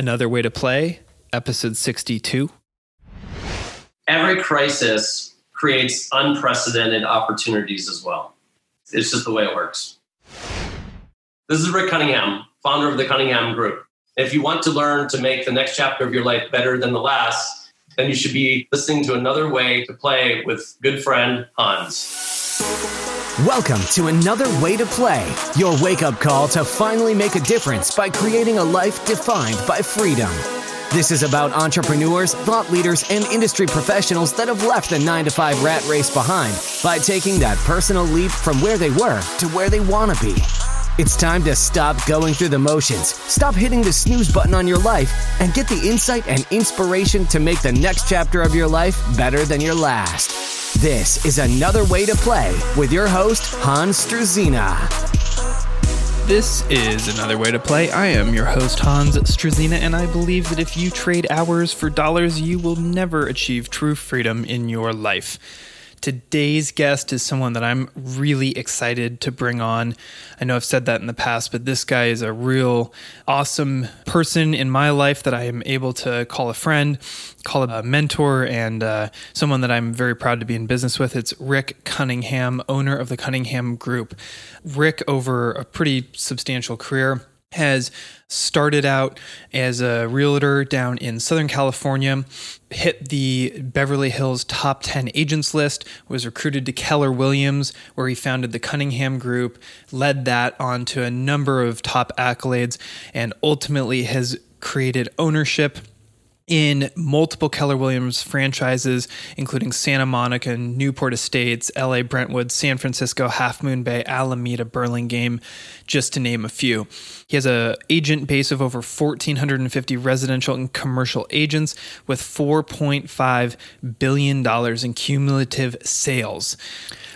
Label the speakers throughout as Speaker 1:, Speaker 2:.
Speaker 1: Another Way to Play, episode 62.
Speaker 2: Every crisis creates unprecedented opportunities as well. It's just the way it works. This is Rick Cunningham, founder of the Cunningham Group. If you want to learn to make the next chapter of your life better than the last, then you should be listening to Another Way to Play with good friend Hans.
Speaker 3: Welcome to Another Way to Play, your wake up call to finally make a difference by creating a life defined by freedom. This is about entrepreneurs, thought leaders, and industry professionals that have left the 9 to 5 rat race behind by taking that personal leap from where they were to where they want to be. It's time to stop going through the motions, stop hitting the snooze button on your life, and get the insight and inspiration to make the next chapter of your life better than your last. This is Another Way to Play with your host, Hans Struzina.
Speaker 1: This is Another Way to Play. I am your host, Hans Struzina, and I believe that if you trade hours for dollars, you will never achieve true freedom in your life. Today's guest is someone that I'm really excited to bring on. I know I've said that in the past, but this guy is a real awesome person in my life that I am able to call a friend, call a mentor, and uh, someone that I'm very proud to be in business with. It's Rick Cunningham, owner of the Cunningham Group. Rick, over a pretty substantial career, has started out as a realtor down in Southern California, hit the Beverly Hills top 10 agents list, was recruited to Keller Williams, where he founded the Cunningham Group, led that on to a number of top accolades, and ultimately has created ownership in multiple Keller Williams franchises, including Santa Monica, Newport Estates, LA Brentwood, San Francisco, Half Moon Bay, Alameda, Burlingame, just to name a few. He has a agent base of over 1,450 residential and commercial agents with $4.5 billion in cumulative sales.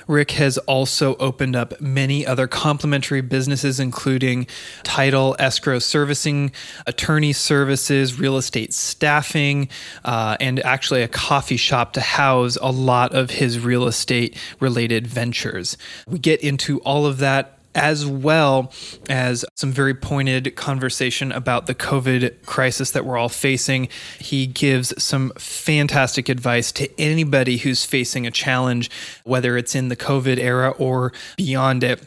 Speaker 1: Rick has also opened up many other complementary businesses, including title, escrow servicing, attorney services, real estate staffing, uh, and actually a coffee shop to house a lot of his real estate related ventures. We get into all of that as well as some very pointed conversation about the COVID crisis that we're all facing. He gives some fantastic advice to anybody who's facing a challenge, whether it's in the COVID era or beyond it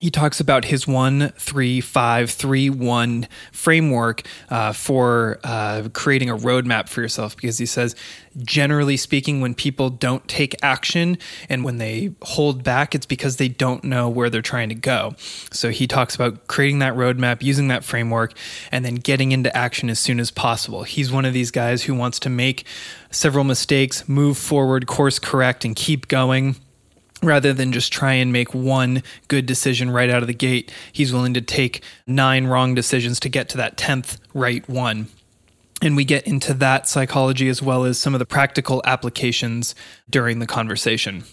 Speaker 1: he talks about his one three five three one framework uh, for uh, creating a roadmap for yourself because he says generally speaking when people don't take action and when they hold back it's because they don't know where they're trying to go. So he talks about creating that roadmap using that framework and then getting into action as soon as possible. He's one of these guys who wants to make several mistakes move forward course correct and keep going rather than just try and make one good decision right out of the gate, he's willing to take nine wrong decisions to get to that 10th right one. And we get into that psychology as well as some of the practical applications during the conversation.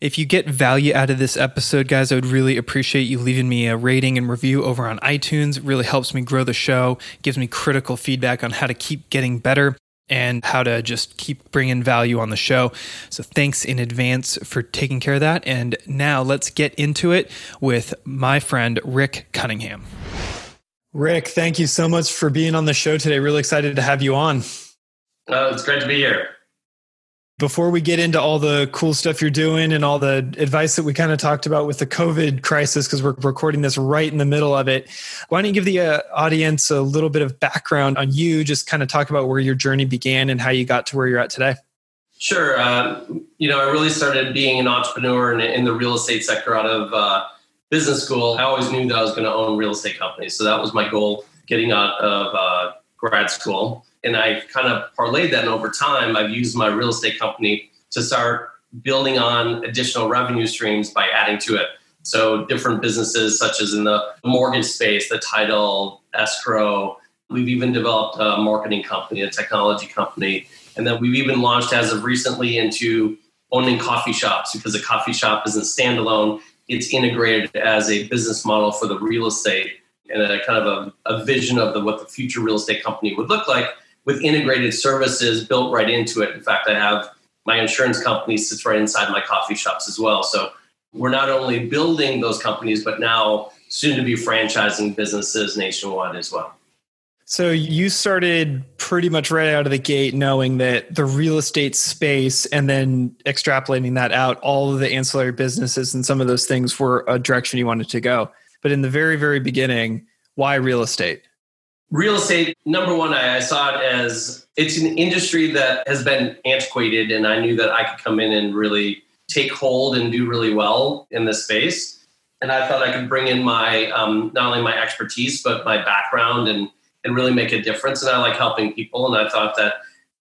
Speaker 1: If you get value out of this episode, guys, I would really appreciate you leaving me a rating and review over on iTunes. It really helps me grow the show, gives me critical feedback on how to keep getting better and how to just keep bringing value on the show. So thanks in advance for taking care of that. And now let's get into it with my friend Rick Cunningham. Rick, thank you so much for being on the show today. Really excited to have you on.
Speaker 2: Uh, it's great to be here
Speaker 1: before we get into all the cool stuff you're doing and all the advice that we kind of talked about with the COVID crisis, because we're recording this right in the middle of it, why don't you give the uh, audience a little bit of background on you? Just kind of talk about where your journey began and how you got to where you're at today.
Speaker 2: Sure. Uh, you know, I really started being an entrepreneur in, in the real estate sector out of uh, business school. I always knew that I was going to own real estate companies. So that was my goal getting out of uh, grad school and I kind of parlayed that. And over time, I've used my real estate company to start building on additional revenue streams by adding to it. So different businesses, such as in the mortgage space, the title, escrow. We've even developed a marketing company, a technology company, and then we've even launched as of recently into owning coffee shops because a coffee shop isn't standalone; it's integrated as a business model for the real estate and a kind of a, a vision of the, what the future real estate company would look like with integrated services built right into it. In fact, I have my insurance company sits right inside my coffee shops as well. So we're not only building those companies, but now soon to be franchising businesses nationwide as well.
Speaker 1: So you started pretty much right out of the gate knowing that the real estate space and then extrapolating that out, all of the ancillary businesses and some of those things were a direction you wanted to go. But in the very, very beginning, why real estate?
Speaker 2: Real estate, number one, I, saw it as it's an industry that has been antiquated, and I knew that I could come in and really take hold and do really well in this space. And I thought I could bring in my um, not only my expertise but my background and and really make a difference. And I like helping people. And I thought that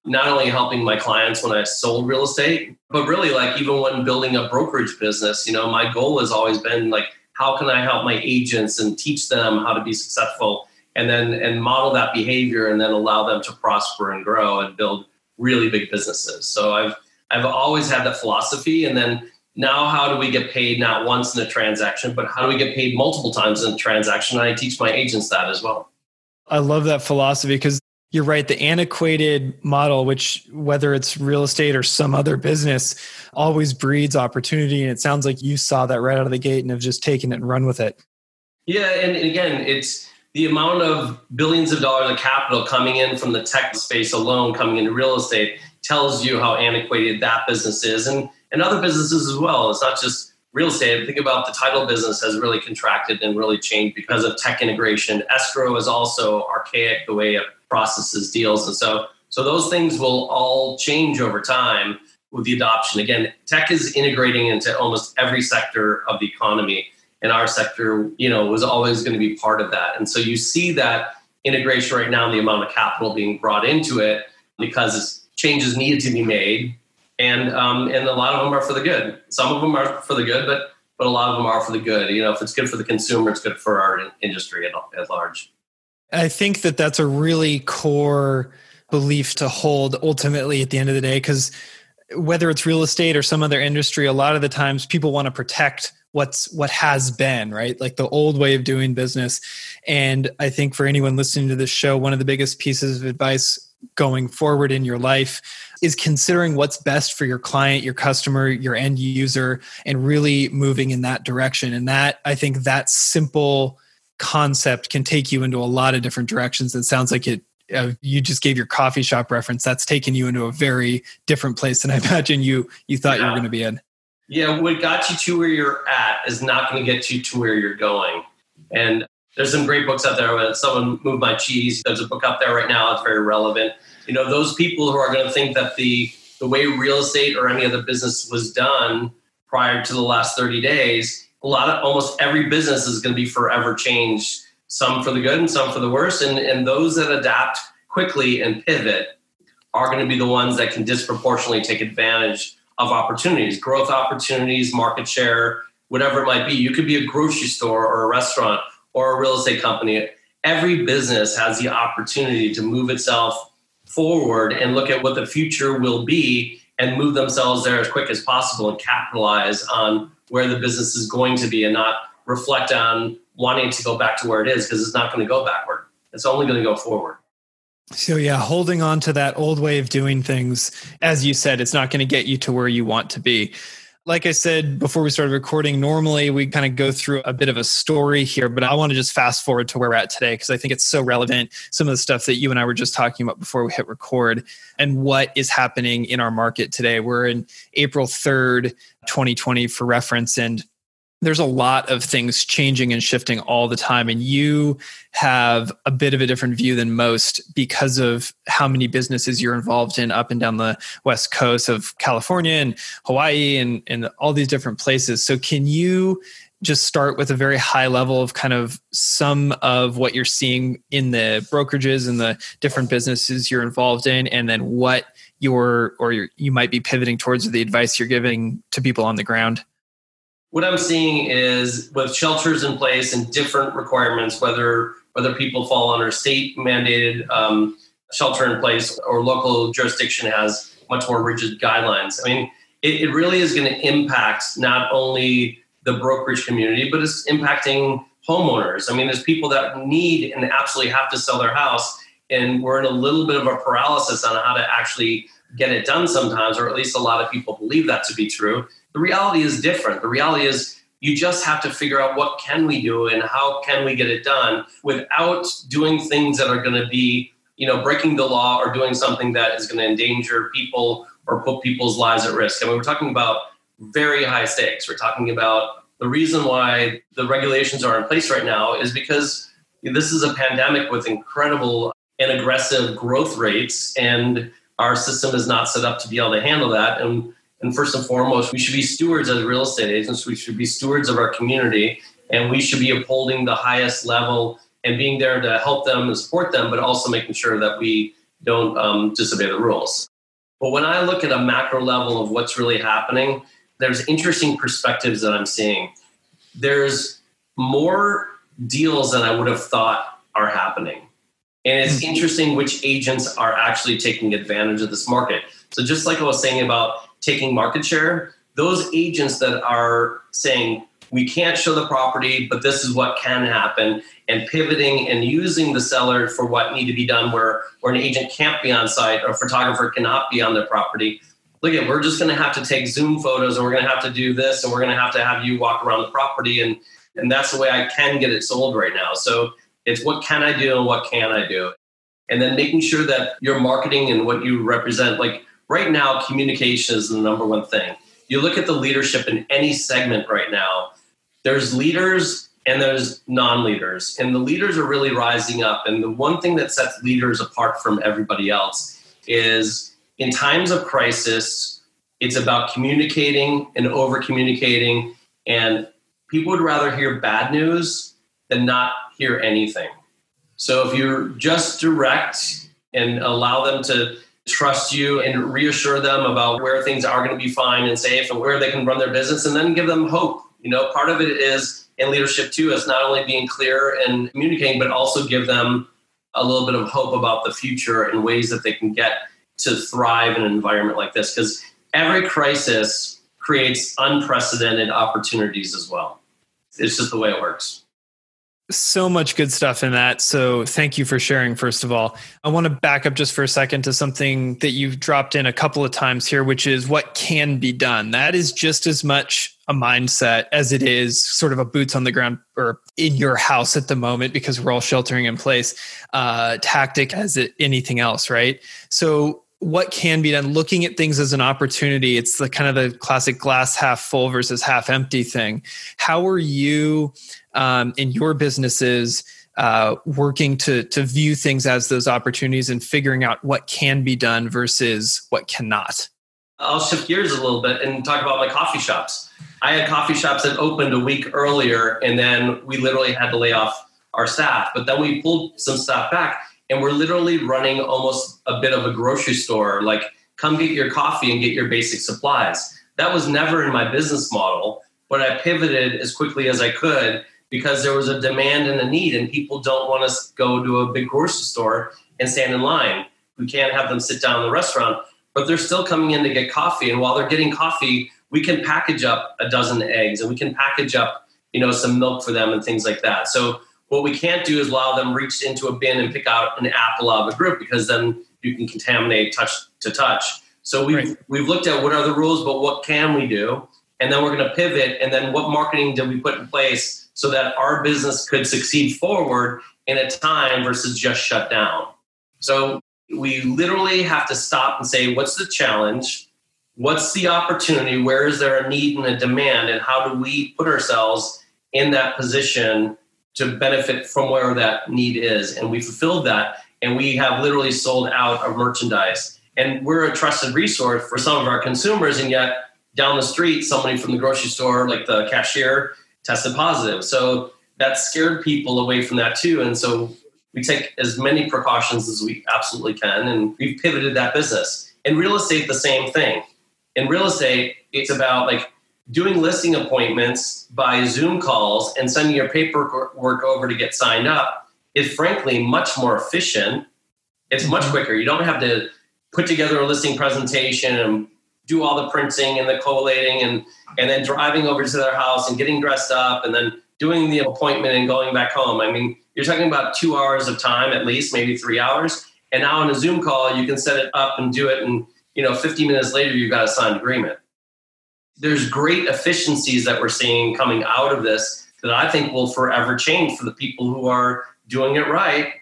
Speaker 2: not only helping my clients when I sold real estate, but really like even when building a brokerage business, you know, my goal has always been like, how can I help my agents and teach them how to be successful and then and model that behavior and then allow them to prosper and grow and build really big businesses. So I've I've always had that philosophy. And then now how do we get paid not once in a transaction, but how do we get paid multiple times in a transaction? And I teach my agents that as well.
Speaker 1: I love that philosophy because you're right. The antiquated model, which whether it's real estate or some other business, always breeds opportunity. And it sounds like you saw that right out of the gate and have just taken it and run with it.
Speaker 2: Yeah. And again, it's the amount of billions of dollars of capital coming in from the tech space alone, coming into real estate, tells you how antiquated that business is and, and other businesses as well. It's not just real estate, think about the title business has really contracted and really changed because of tech integration. Escrow is also archaic the way it processes deals. And so, so those things will all change over time with the adoption. Again, tech is integrating into almost every sector of the economy. And our sector, you know, was always going to be part of that. And so you see that integration right now and the amount of capital being brought into it because changes needed to be made and um, and a lot of them are for the good. Some of them are for the good, but but a lot of them are for the good. You know, if it's good for the consumer, it's good for our industry at, at large.
Speaker 1: I think that that's a really core belief to hold ultimately at the end of the day because whether it's real estate or some other industry a lot of the times people want to protect what's what has been right like the old way of doing business and i think for anyone listening to this show one of the biggest pieces of advice going forward in your life is considering what's best for your client, your customer, your end user, and really moving in that direction. And that, I think, that simple concept can take you into a lot of different directions. It sounds like it. Uh, you just gave your coffee shop reference. That's taken you into a very different place than I imagine you you thought yeah. you were going to be in.
Speaker 2: Yeah, what got you to where you're at is not going to get you to where you're going. And there's some great books out there. Uh, Someone moved my cheese. There's a book out there right now that's very relevant. You know, those people who are going to think that the the way real estate or any other business was done prior to the last 30 days, a lot of almost every business is going to be forever changed, some for the good and some for the worse. And, and those that adapt quickly and pivot are going to be the ones that can disproportionately take advantage of opportunities, growth opportunities, market share, whatever it might be. You could be a grocery store or a restaurant or a real estate company, every business has the opportunity to move itself forward and look at what the future will be and move themselves there as quick as possible and capitalize on where the business is going to be and not reflect on wanting to go back to where it is because it's not going to go backward. It's only going to go forward.
Speaker 1: So, yeah, holding on to that old way of doing things, as you said, it's not going to get you to where you want to be. Like I said before we started recording, normally we kind of go through a bit of a story here, but I want to just fast forward to where we're at today because I think it's so relevant. Some of the stuff that you and I were just talking about before we hit record and what is happening in our market today. We're in April 3rd, 2020 for reference. And there's a lot of things changing and shifting all the time and you have a bit of a different view than most because of how many businesses you're involved in up and down the west coast of california and hawaii and, and all these different places. So can you just start with a very high level of kind of some of what you're seeing in the brokerages and the different businesses you're involved in and then what your or your, you might be pivoting towards the advice you're giving to people on the ground
Speaker 2: what I'm seeing is with shelters in place and different requirements, whether whether people fall under state mandated um, shelter in place or local jurisdiction has much more rigid guidelines. I mean, it, it really is going to impact not only the brokerage community, but it's impacting homeowners. I mean, there's people that need and absolutely have to sell their house, and we're in a little bit of a paralysis on how to actually get it done sometimes, or at least a lot of people believe that to be true. The reality is different. The reality is You just have to figure out what can we do and how can we get it done without doing things that are going to be, you know, breaking the law or doing something that is going to endanger people or put people's lives at risk. I mean, we're talking about very high stakes. We're talking about the reason why the regulations are in place right now is because this is a pandemic with incredible and aggressive growth rates, and our system is not set up to be able to handle that. And and first and foremost, we should be stewards as real estate agents. We should be stewards of our community, and we should be upholding the highest level and being there to help them and support them, but also making sure that we don't um, disobey the rules. But when I look at a macro level of what's really happening, there's interesting perspectives that I'm seeing. There's more deals than I would have thought are happening. And it's mm-hmm. interesting which agents are actually taking advantage of this market. So, just like I was saying about taking market share, those agents that are saying, we can't show the property, but this is what can happen, and pivoting and using the seller for what need to be done where, where an agent can't be on site or a photographer cannot be on their property. Look at, we're just to have to take Zoom photos and we're to have to do this and we're to have to have you walk around the property. And, and that's the way I can get it sold right now. So it's what can I do and what can I do? And then making sure that your marketing and what you represent, like right now, communication is the number one thing. You look at the leadership in any segment right now, there's leaders and there's non leaders. And the leaders are really rising up. And the one thing that sets leaders apart from everybody else is in times of crisis, it's about communicating and over communicating. And people would rather hear bad news than not hear anything. So if you're just direct and allow them to trust you and reassure them about where things are going to be fine and safe and where they can run their business and then give them hope. You know, part of it is in leadership too, is not only being clear and communicating, but also give them a little bit of hope about the future and ways that they can get to thrive in an environment like this. Because every crisis creates unprecedented opportunities as well. It's just the way it works
Speaker 1: so much good stuff in that. So thank you for sharing, first of all. I want to back up just for a second to something that you've dropped in a couple of times here, which is what can be done. That is just as much a mindset as it is sort of a boots on the ground or in your house at the moment because we're all sheltering in place uh, tactic as it, anything else, right? So what can be done looking at things as an opportunity it's the kind of the classic glass half full versus half empty thing how are you um, in your businesses uh, working to to view things as those opportunities and figuring out what can be done versus what cannot.
Speaker 2: I'll shift gears a little bit and talk about my coffee shops. I had coffee shops that opened a week earlier and then we literally had to lay off our staff. But then we pulled some staff back and we're literally running almost a bit of a grocery store like come get your coffee and get your basic supplies. That was never in my business model but i pivoted as quickly as i could because there was a demand and a need, and people don't want to go to a big grocery store and stand in line. We can't have them sit down in the restaurant, but they're still coming in to get coffee. And while they're getting coffee, we can package up a dozen eggs and we can package up, you know, some milk for them and things like that. So what we can't do is allow them reach into a bin and pick out an apple out of a group because then you can contaminate touch to touch. So we've right. we've looked at what are the rules, but what can we do? And then we're going to pivot. And then what marketing did we put in place so that our business could succeed forward in a time versus just shut down. So we literally have to stop and say, what's the challenge? What's the opportunity? Where is there a need and a demand? And how do we put ourselves in that position to benefit from where that need is? And we fulfilled that. And we have literally sold out of merchandise. And we're a trusted resource for some of our consumers. And yet, down the street, somebody from the grocery store, like the cashier, tested positive. So that scared people away from that too. And so we take as many precautions as we absolutely can, and we've pivoted that business. In real estate, the same thing. In real estate, it's about like doing listing appointments by Zoom calls and sending your paperwork over to get signed up is frankly much more efficient. It's much mm-hmm. quicker. You don't have to put together a listing presentation and do all the printing and the collating and and then driving over to their house and getting dressed up and then doing the appointment and going back home. I mean, you're talking about two hours of time at least, maybe three hours. And now on a Zoom call, you can set it up and do it, and you know, 50 minutes later, you've got a signed agreement. there's great efficiencies that we're seeing coming out of this that I think will forever change for the people who are doing it right.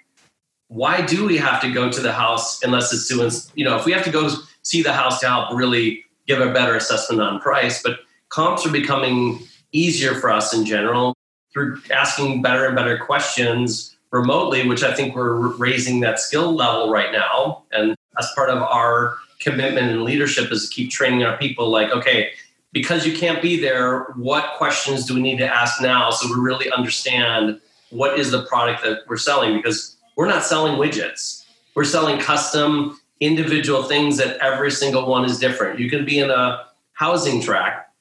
Speaker 2: Why do we have to go to the house unless it's doing, you know, if we have to go see the house to help really give a better assessment on price, but comps are becoming easier for us in general through asking better and better questions remotely, which I think we're raising that skill level right now. And as part of our commitment and leadership is to keep training our people like, okay, because you can't be there, what questions do we need to ask now so we really understand what is the product that we're selling? Because we're not selling widgets. We're selling custom individual things that every single one is different. You can be in a housing track,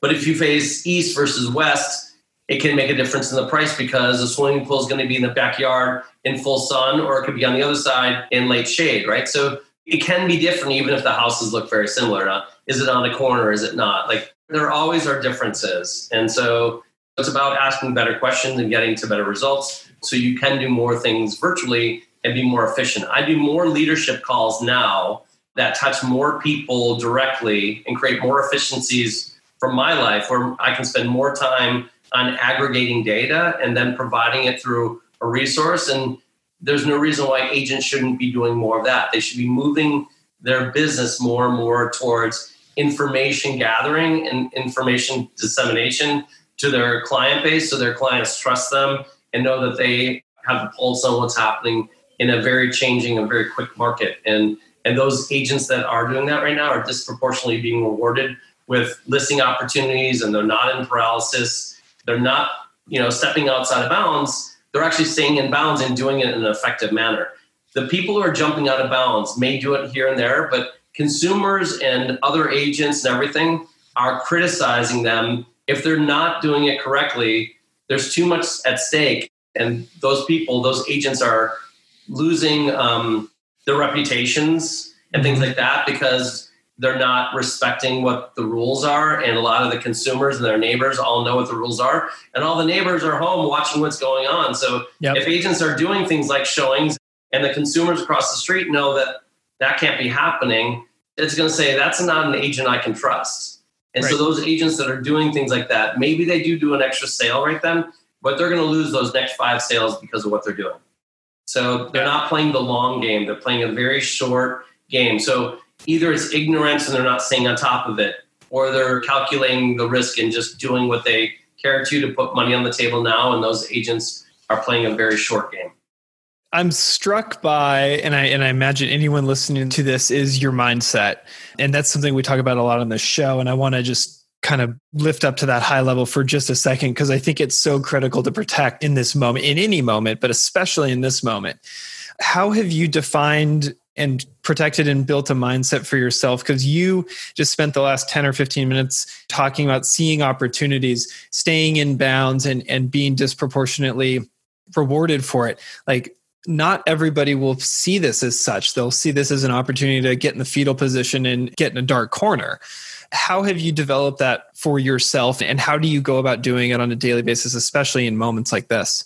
Speaker 2: but if you face east versus west, it can make a difference in the price because the swimming pool is going to be in the backyard in full sun or it could be on the other side in late shade, right? So it can be different even if the houses look very similar. Now, is it on the corner? Is it not? Like there always are differences. And so it's about asking better questions and getting to better results so you can do more things virtually and be more efficient. I do more leadership calls now that touch more people directly and create more efficiencies from my life where I can spend more time on aggregating data and then providing it through a resource. And there's no reason why agents shouldn't be doing more of that. They should be moving their business more and more towards information gathering and information dissemination to their client base so their clients trust them and know that they have the pulse on what's happening in a very changing and very quick market. And and those agents that are doing that right now are disproportionately being rewarded with listing opportunities and they're not in paralysis. They're not, you know, stepping outside of bounds. They're actually staying in bounds and doing it in an effective manner. The people who are jumping out of bounds may do it here and there, but consumers and other agents and everything are criticizing them if they're not doing it correctly. There's too much at stake, and those people, those agents, are losing um, their reputations and things like that because they're not respecting what the rules are. And a lot of the consumers and their neighbors all know what the rules are. And all the neighbors are home watching what's going on. So yep. if agents are doing things like showings and the consumers across the street know that that can't be happening it's going to say that's not an agent i can trust. And right. so those agents that are doing things like that maybe they do do an extra sale right then but they're going to lose those next five sales because of what they're doing so they're not playing the long game. They're playing a very short game. So either it's ignorance and they're not staying on top of it, or they're calculating the risk and just doing what they care to to put money on the table now. And those agents are playing a very short game.
Speaker 1: I'm struck by, and I and I imagine anyone listening to this is your mindset, and that's something we talk about a lot on the show. And I want to just kind of lift up to that high level for just a second because I think it's so critical to protect in this moment, in any moment, but especially in this moment. How have you defined and protected and built a mindset for yourself? Because you just spent the last 10 or 15 minutes talking about seeing opportunities, staying in bounds, and, and being disproportionately rewarded for it. Like, not everybody will see this as such. They'll see this as an opportunity to get in the fetal position and get in a dark corner. How have you developed that for yourself and how do you go about doing it on a daily basis, especially in moments like this?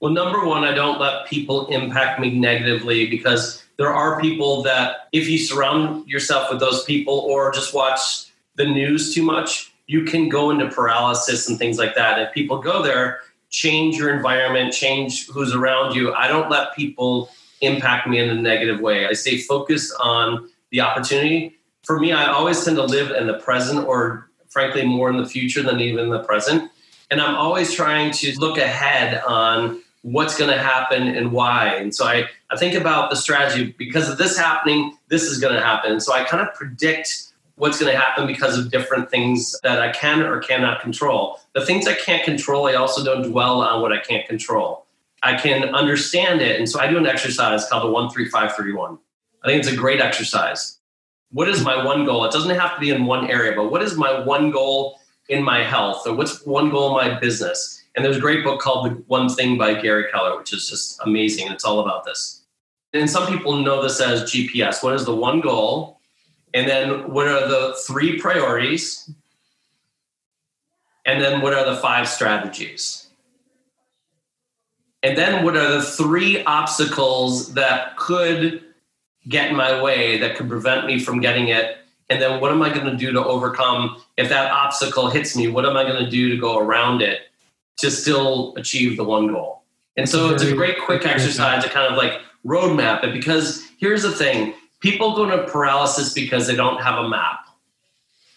Speaker 2: Well, number one, I don't let people impact me negatively because there are people that, if you surround yourself with those people or just watch the news too much, you can go into paralysis and things like that. If people go there, change your environment, change who's around you. I don't let people impact me in a negative way. I stay focused on the opportunity for me, I always tend to live in the present or frankly more in the future than even the present. And I'm always trying to look ahead on what's going to happen and why. And so I, I think about the strategy because of this happening, this is going to happen. So I kind of predict what's going to happen because of different things that I can or cannot control. The things I can't control, I also don't dwell on what I can't control. I can understand it. And so I do an exercise called the 13531. I think it's a great exercise what is my one goal? It doesn't have to be in one area, but what is my one goal in my health or what's one goal in my business? And there's a great book called The One Thing by Gary Keller, which is just amazing. It's all about this. And some people know this as GPS. What is the one goal? And then what are the three priorities? And then what are the five strategies? And then what are the three obstacles that could get in my way that could prevent me from getting it And then what am I going to do to overcome if that obstacle hits me? What am I going to do to go around it to still achieve the one goal? And so it's a great quick exercise to kind of like roadmap it because here's the thing people go into paralysis because they don't have a map.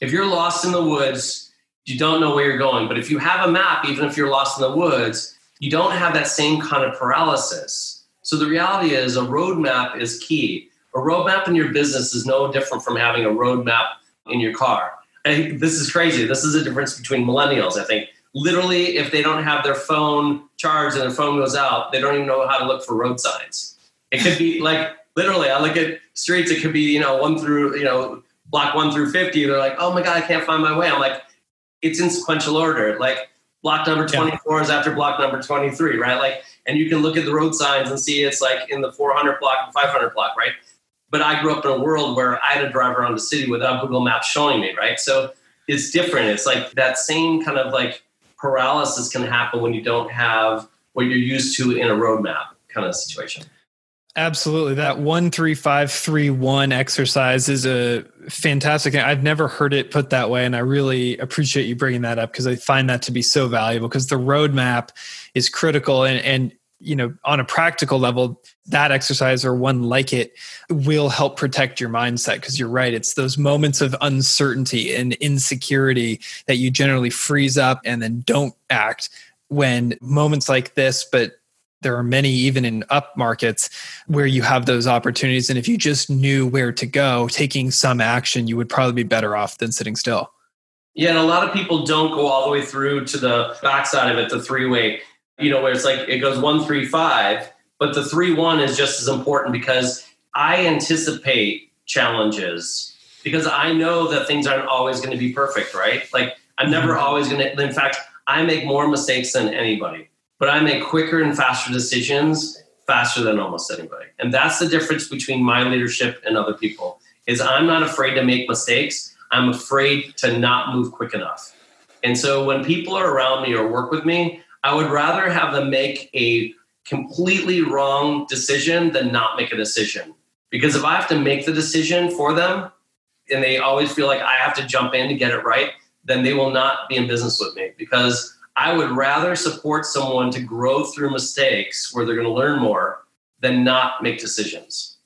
Speaker 2: If you're lost in the woods, you don't know where you're going. But if you have a map, even if you're lost in the woods, you don't have that same kind of paralysis. So the reality is a roadmap is key. A roadmap in your business is no different from having a roadmap in your car. And this is crazy. This is a difference between millennials, I think. Literally, if they don't have their phone charged and their phone goes out, they don't even know how to look for road signs. It could be like literally, I look at streets, it could be, you know, one through, you know, block one through 50. They're like, oh my God, I can't find my way. I'm like, it's in sequential order. Like block number 24 yeah. is after block number 23, right? Like, and you can look at the road signs and see it's like in the 400 block and 500 block, right? But I grew up in a world where I had to drive around the city without Google Maps showing me, right? So it's different. It's like that same kind of like paralysis can happen when you don't have what you're used to in a roadmap kind of situation.
Speaker 1: Absolutely. That one three five three one exercise is a fantastic. I've never heard it put that way, and I really appreciate you bringing that up because I find that to be so valuable. Because the roadmap is critical, and and you know on a practical level, that exercise or one like it will help protect your mindset. Because you're right, it's those moments of uncertainty and insecurity that you generally freeze up and then don't act. When moments like this, but there are many even in up markets where you have those opportunities and if you just knew where to go taking some action you would probably be better off than sitting still
Speaker 2: yeah and a lot of people don't go all the way through to the backside of it the three way you know where it's like it goes one three five but the three one is just as important because i anticipate challenges because i know that things aren't always going to be perfect right like i'm never mm-hmm. always going to in fact i make more mistakes than anybody but I make quicker and faster decisions faster than almost anybody. And that's the difference between my leadership and other people is I'm not afraid to make mistakes. I'm afraid to not move quick enough. And so when people are around me or work with me, I would rather have them make a completely wrong decision than not make a decision. Because if I have to make the decision for them and they always feel like I have to jump in to get it right, then they will not be in business with me because I would rather support someone to grow through mistakes where they're going to learn more than not make decisions.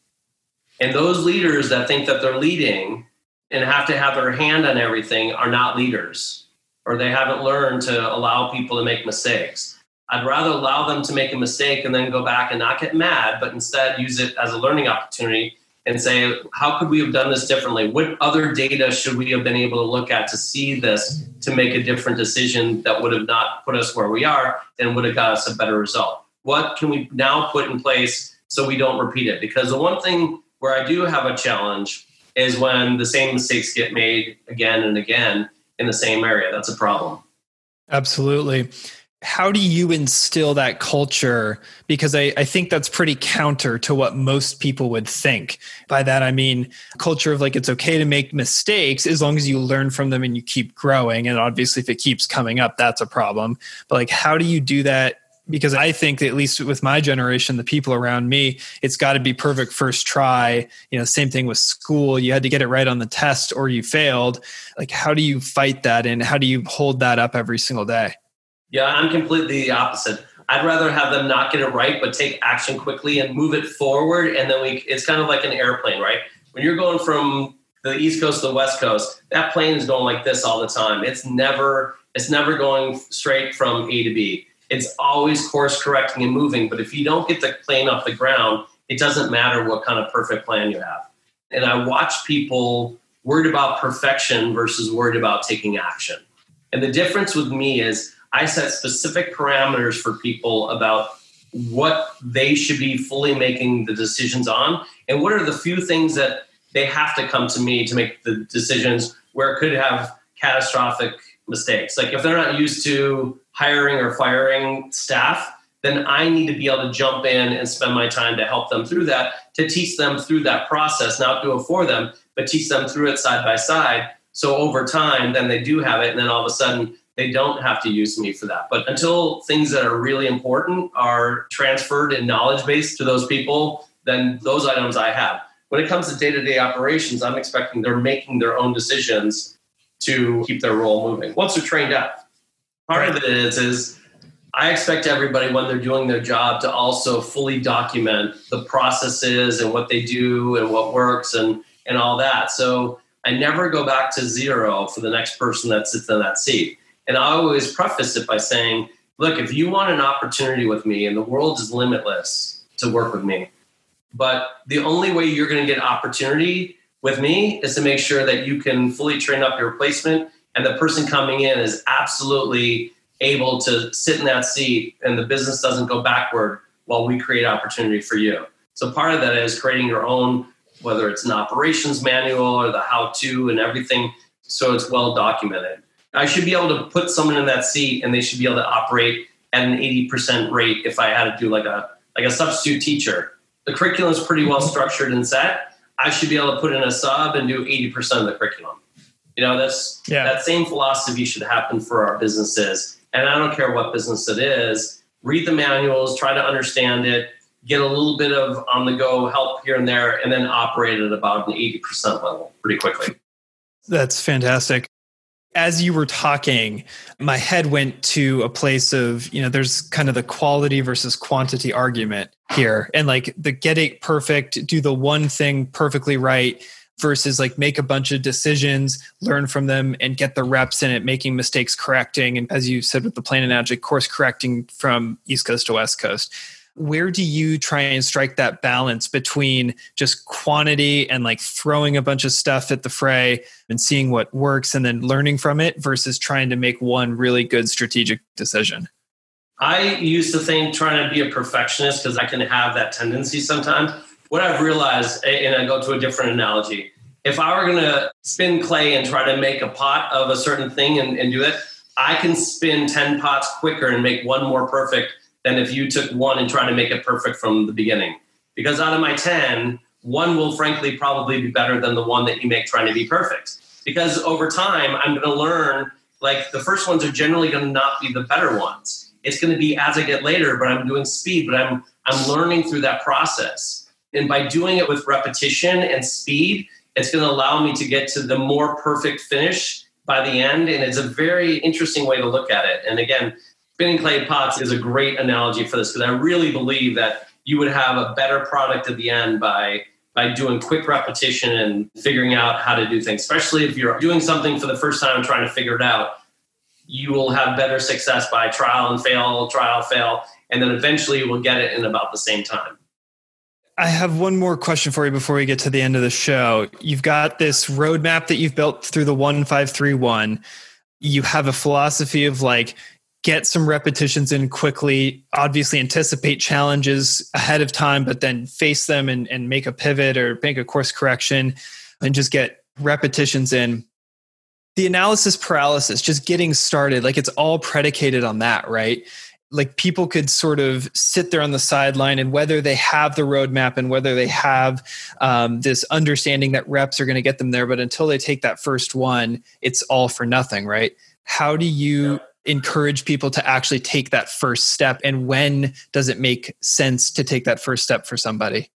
Speaker 2: And those leaders that think that they're leading and have to have their hand on everything are not leaders, or they haven't learned to allow people to make mistakes. I'd rather allow them to make a mistake and then go back and not get mad, but instead use it as a learning opportunity and say, how could we have done this differently? What other data should we have been able to look at to see this to make a different decision that would have not put us where we are and would have got us a better result? What can we now put in place so we don't repeat it? Because the one thing where I do have a challenge is when the same mistakes get made again and again in the same area. That's a problem.
Speaker 1: Absolutely how do you instill that culture? Because I, I think that's pretty counter to what most people would think. By that, I mean culture of like it's okay to make mistakes as long as you learn from them and you keep growing. And obviously, if it keeps coming up, that's a problem. But like, how do you do that? Because I think, at least with my generation, the people around me, it's got to be perfect first try. You know, same thing with school. You had to get it right on the test or you failed. Like, how do you fight that? And how do you hold that up every single day?
Speaker 2: Yeah, I'm completely the opposite. I'd rather have them not get it right, but take action quickly and move it forward. And then we, it's kind of like an airplane, right? When you're going from the East Coast to the West Coast, that plane is going like this all the time. It's never, it's never going straight from A to B. It's always course correcting and moving. But if you don't get the plane off the ground, it doesn't matter what kind of perfect plan you have. And I watch people worried about perfection versus worried about taking action. And the difference with me is I set specific parameters for people about what they should be fully making the decisions on and what are the few things that they have to come to me to make the decisions where it could have catastrophic mistakes. Like if they're not used to hiring or firing staff, then I need to be able to jump in and spend my time to help them through that, to teach them through that process, not do it for them, but teach them through it side by side. So over time, then they do have it, and then all of a sudden they don't have to use me for that. But until things that are really important are transferred in knowledge base to those people, then those items I have. when it comes to day-to-day operations, I'm expecting they're making their own decisions to keep their role moving once they're trained up. Part of it is is I expect everybody when they're doing their job to also fully document the processes and what they do and what works and and all that. So I never go back to zero for the next person that sits in that seat. And I always preface it by saying, look, if you want an opportunity with me and the world is limitless to work with me, but the only way you're going to get opportunity with me is to make sure that you can fully train up your replacement and the person coming in is absolutely able to sit in that seat and the business doesn't go backward while we create opportunity for you. So part of that is creating your own, whether it's an operations manual or the how to and everything, so it's well documented. I should be able to put someone in that seat and they should be able to operate at an 80% rate if I had to do like a like a substitute teacher. The curriculum is pretty well structured and set. I should be able to put in a sub and do 80% of the curriculum. You know, that's yeah. that same philosophy should happen for our businesses. And I don't care what business it is. Read the manuals, try to understand it, get a little bit of on the go help here and there, and then operate at about an 80% level pretty quickly.
Speaker 1: That's fantastic as you were talking, my head went to a place of, you know, there's kind of the quality versus quantity argument here. And like the get it perfect, do the one thing perfectly right versus like make a bunch of decisions, learn from them, and get the reps in it, making mistakes, correcting. And as you said with the plane analogy, course correcting from East Coast to West Coast where do you try and strike that balance between just quantity and like throwing a bunch of stuff at the fray and seeing what works and then learning from it versus trying to make one really good strategic decision?
Speaker 2: I used to think trying to be a perfectionist because I can have that tendency sometimes. What I've realized, and I go to a different analogy, if I were going to spin clay and try to make a pot of a certain thing and, and do it, I can spin 10 pots quicker and make one more perfect than if you took one and tried to make it perfect from the beginning. Because out of my 10, one will frankly probably be better than the one that you make trying to be perfect. Because over time, I'm going to learn like the first ones are generally going to not be the better ones. It's going to be as I get later, but I'm doing speed, but I'm I'm learning through that process. And by doing it with repetition and speed, it's going to allow me to get to the more perfect finish by the end. And it's a very interesting way to look at it. And again, spinning clay pots is a great analogy for this because I really believe that you would have a better product at the end by by doing quick repetition and figuring out how to do things. Especially if you're doing something for the first time and trying to figure it out, you will have better success by trial and fail, trial fail, and then eventually you will get it in about the same time.
Speaker 1: I have one more question for you before we get to the end of the show. You've got this roadmap that you've built through the 1531. You have a philosophy of like get some repetitions in quickly, obviously anticipate challenges ahead of time, but then face them and, and make a pivot or make a course correction and just get repetitions in. The analysis paralysis, just getting started, like it's all predicated on that, right? Like people could sort of sit there on the sideline and whether they have the roadmap and whether they have um, this understanding that reps are going to get them there, but until they take that first one, it's all for nothing, right? How do you encourage people to actually take that first step? And when does it make sense to take that first step for somebody?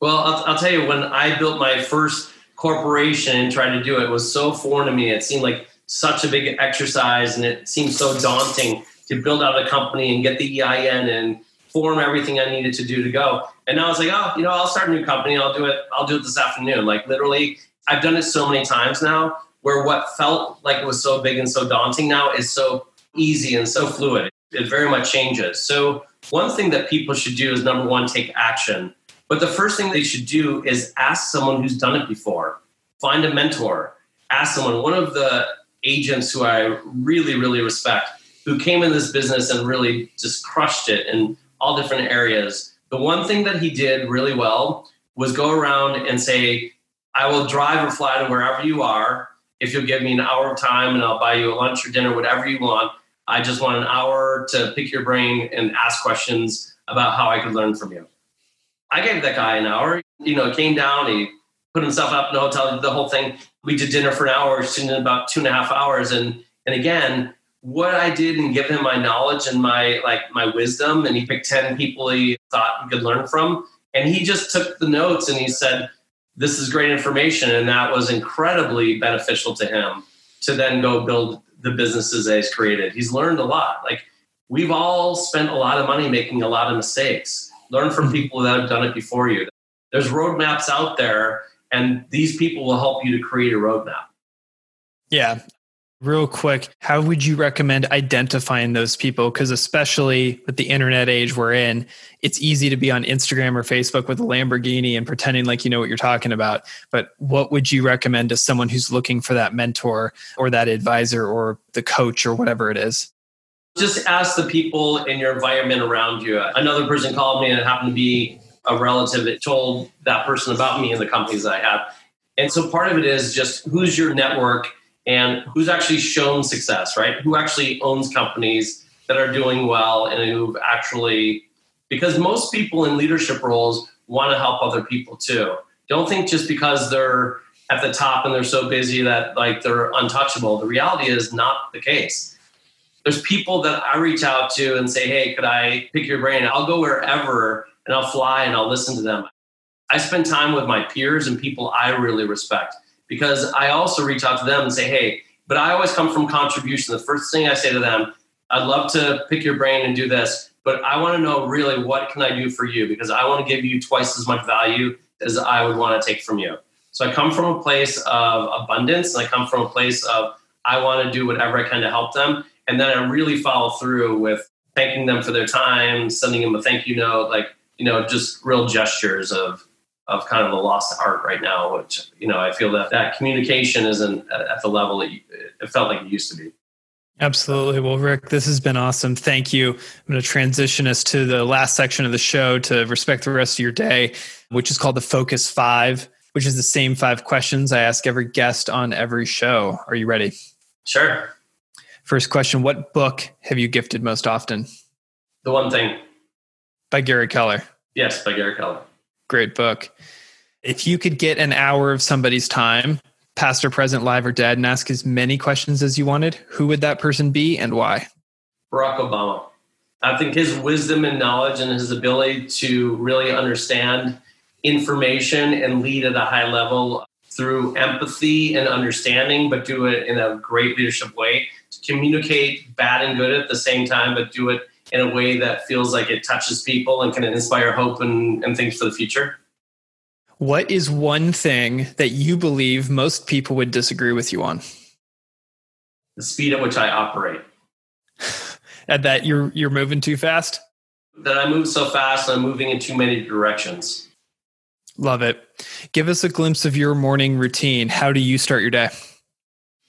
Speaker 2: Well i'll, I'll tell you when i built my first corporation and tried to do it, it was so foreign to me. It seemed like such a big exercise and it seemed so daunting to build out a company and get the ein and form everything i needed to do to go. And now i was like oh you know i'll start a new company. I'll do it i'll do it this afternoon. Like literally i've done it so many times now where what felt like it was so big and so daunting now is so easy and so fluid. It very much changes. So, one thing that people should do is number one, take action. But the first thing they should do is ask someone who's done it before, find a mentor, ask someone. One of the agents who I really, really respect, who came in this business and really just crushed it in all different areas. The one thing that he did really well was go around and say, I will drive or fly to wherever you are if you'll give me an hour of time and I'll buy you a lunch or dinner, whatever you want. I just want an hour to pick your brain and ask questions about how I could learn from you. I gave that guy an hour. You know, came down, he put himself up in the hotel, did the whole thing. We did dinner for an hour, in about two and a half hours. And and again, what I did and give him my knowledge and my like my wisdom, and he picked 10 people he thought he could learn from. And he just took the notes and he said, This is great information. And that was incredibly beneficial to him to then go build the businesses that he's created. He's learned a lot. Like we've all spent a lot of money making a lot of mistakes. Learn from mm-hmm. people that have done it before you. There's roadmaps out there, and these people will help you to create a roadmap.
Speaker 1: Yeah. Real quick, how would you recommend identifying those people? Because, especially with the internet age we're in, it's easy to be on Instagram or Facebook with a Lamborghini and pretending like you know what you're talking about. But what would you recommend to someone who's looking for that mentor or that advisor or the coach or whatever it is?
Speaker 2: Just ask the people in your environment around you. Another person called me and it happened to be a relative that told that person about me and the companies that I have. And so part of it is just who's your network and who's actually shown success, right? Who actually owns companies that are doing well and who've actually, because most people in leadership roles want to help other people too. Don't think just because they're at the top and they're so busy that like they're untouchable. The reality is not the case. There's people that I reach out to and say, hey, could I pick your brain? I'll go wherever and I'll fly and I'll listen to them. I spend time with my peers and people I really respect because I also reach out to them and say, hey, but I always come from contribution. The first thing I say to them, I'd love to pick your brain and do this, but I want to know really what can I do for you because I want to give you twice as much value as I would want to take from you. So I come from a place of abundance and I come from a place of I want to do whatever I can to help them. And then I really follow through with thanking them for their time, sending them a thank you note, like you know, just real gestures of of kind of the lost art right now, which you know I feel that that communication isn't at the level that it felt like it used to be.
Speaker 1: Absolutely. Well, Rick, this has been awesome. Thank you. I'm going to transition us to the last section of the show to respect the rest of your day, which is called the Focus Five, which is the same five questions I ask every guest on every show. Are you ready?
Speaker 2: Sure.
Speaker 1: First question What book have you gifted most often?
Speaker 2: The One Thing
Speaker 1: by Gary Keller.
Speaker 2: Yes, by Gary Keller.
Speaker 1: Great book. If you could get an hour of somebody's time, past or present, live or dead, and ask as many questions as you wanted, who would that person be and why?
Speaker 2: Barack Obama. I think his wisdom and knowledge and his ability to really understand information and lead at a high level through empathy and understanding, but do it in a great leadership way, to communicate bad and good at the same time, but do it in a way that feels like it touches people and can inspire hope and, and things for the future.
Speaker 1: What is one thing that you believe most people would disagree with you on?
Speaker 2: The speed at which I operate.
Speaker 1: and that you're you're moving too fast?
Speaker 2: That I move so fast I'm moving in too many directions.
Speaker 1: Love it. Give us a glimpse of your morning routine. How do you start your day?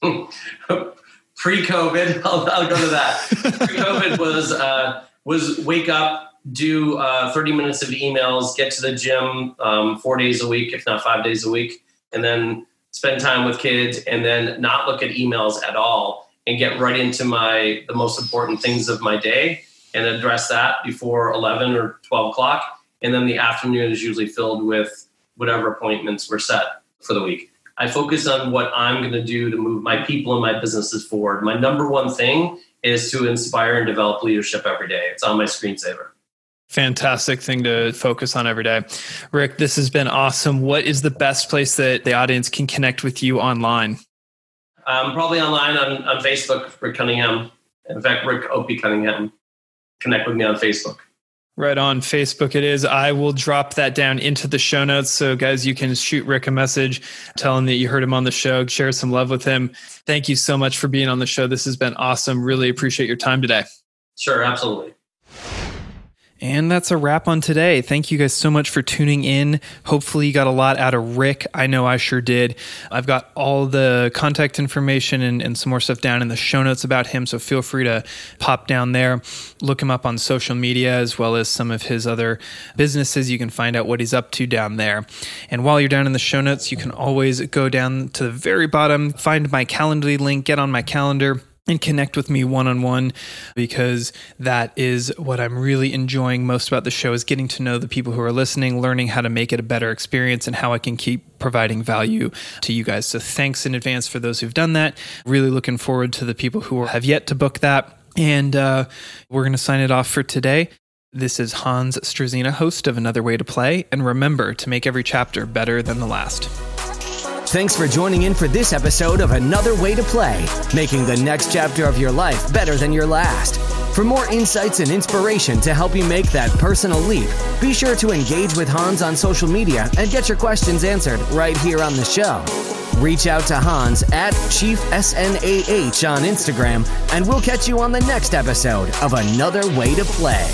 Speaker 2: pre-COVID, I'll, I'll, go to that. pre-COVID was uh, was wake up, do uh, 30 minutes of emails, get to the gym um, four days a week, if not five days a week, and then spend time with kids, and then not look at emails at all, and get right into my the most important things of my day, and address that before 11 or 12 o'clock, and then the afternoon is usually filled with whatever appointments were set for the week. I focus on what I'm going to do to move my people and my businesses forward. My number one thing is to inspire and develop leadership every day. It's on my screensaver.
Speaker 1: Fantastic thing to focus on every day. Rick, this has been awesome. What is the best place that the audience can connect with you online?
Speaker 2: Um, probably online on, on Facebook, Rick Cunningham. In fact, Rick Opie Cunningham. Connect with me on Facebook.
Speaker 1: Right on Facebook, it is. I will drop that down into the show notes. So, guys, you can shoot Rick a message, tell him that you heard him on the show, share some love with him. Thank you so much for being on the show. This has been awesome. Really appreciate your time today.
Speaker 2: Sure, absolutely.
Speaker 1: And that's a wrap on today. Thank you guys so much for tuning in. Hopefully, you got a lot out of Rick. I know I sure did. I've got all the contact information and, and, some more stuff down in the show notes about him. So feel free to pop down there, look him up on social media, as well as some of his other businesses. You can find out what he's up to down there. And while you're down in the show notes, you can always go down to the very bottom, find my Calendly link, get on my calendar and connect with me one on one because that is what I'm really enjoying most about the show is getting to know the people who are listening, learning how to make it a better experience and how I can keep providing value to you guys. So thanks in advance for those who've done that. Really looking forward to the people who have yet to book that. And uh, we're going to sign it off for today. This is Hans Struzina, host of Another Way to Play, and remember to make every chapter better than the last.
Speaker 3: Thanks for joining in for this episode of Another Way to Play, making the next chapter of your life better than your last. For more insights and inspiration to help you make that personal leap, be sure to engage with Hans on social media and get your questions answered right here on the show. Reach out to Hans at Chief SNAH on Instagram, and we'll catch you on the next episode of Another Way to Play.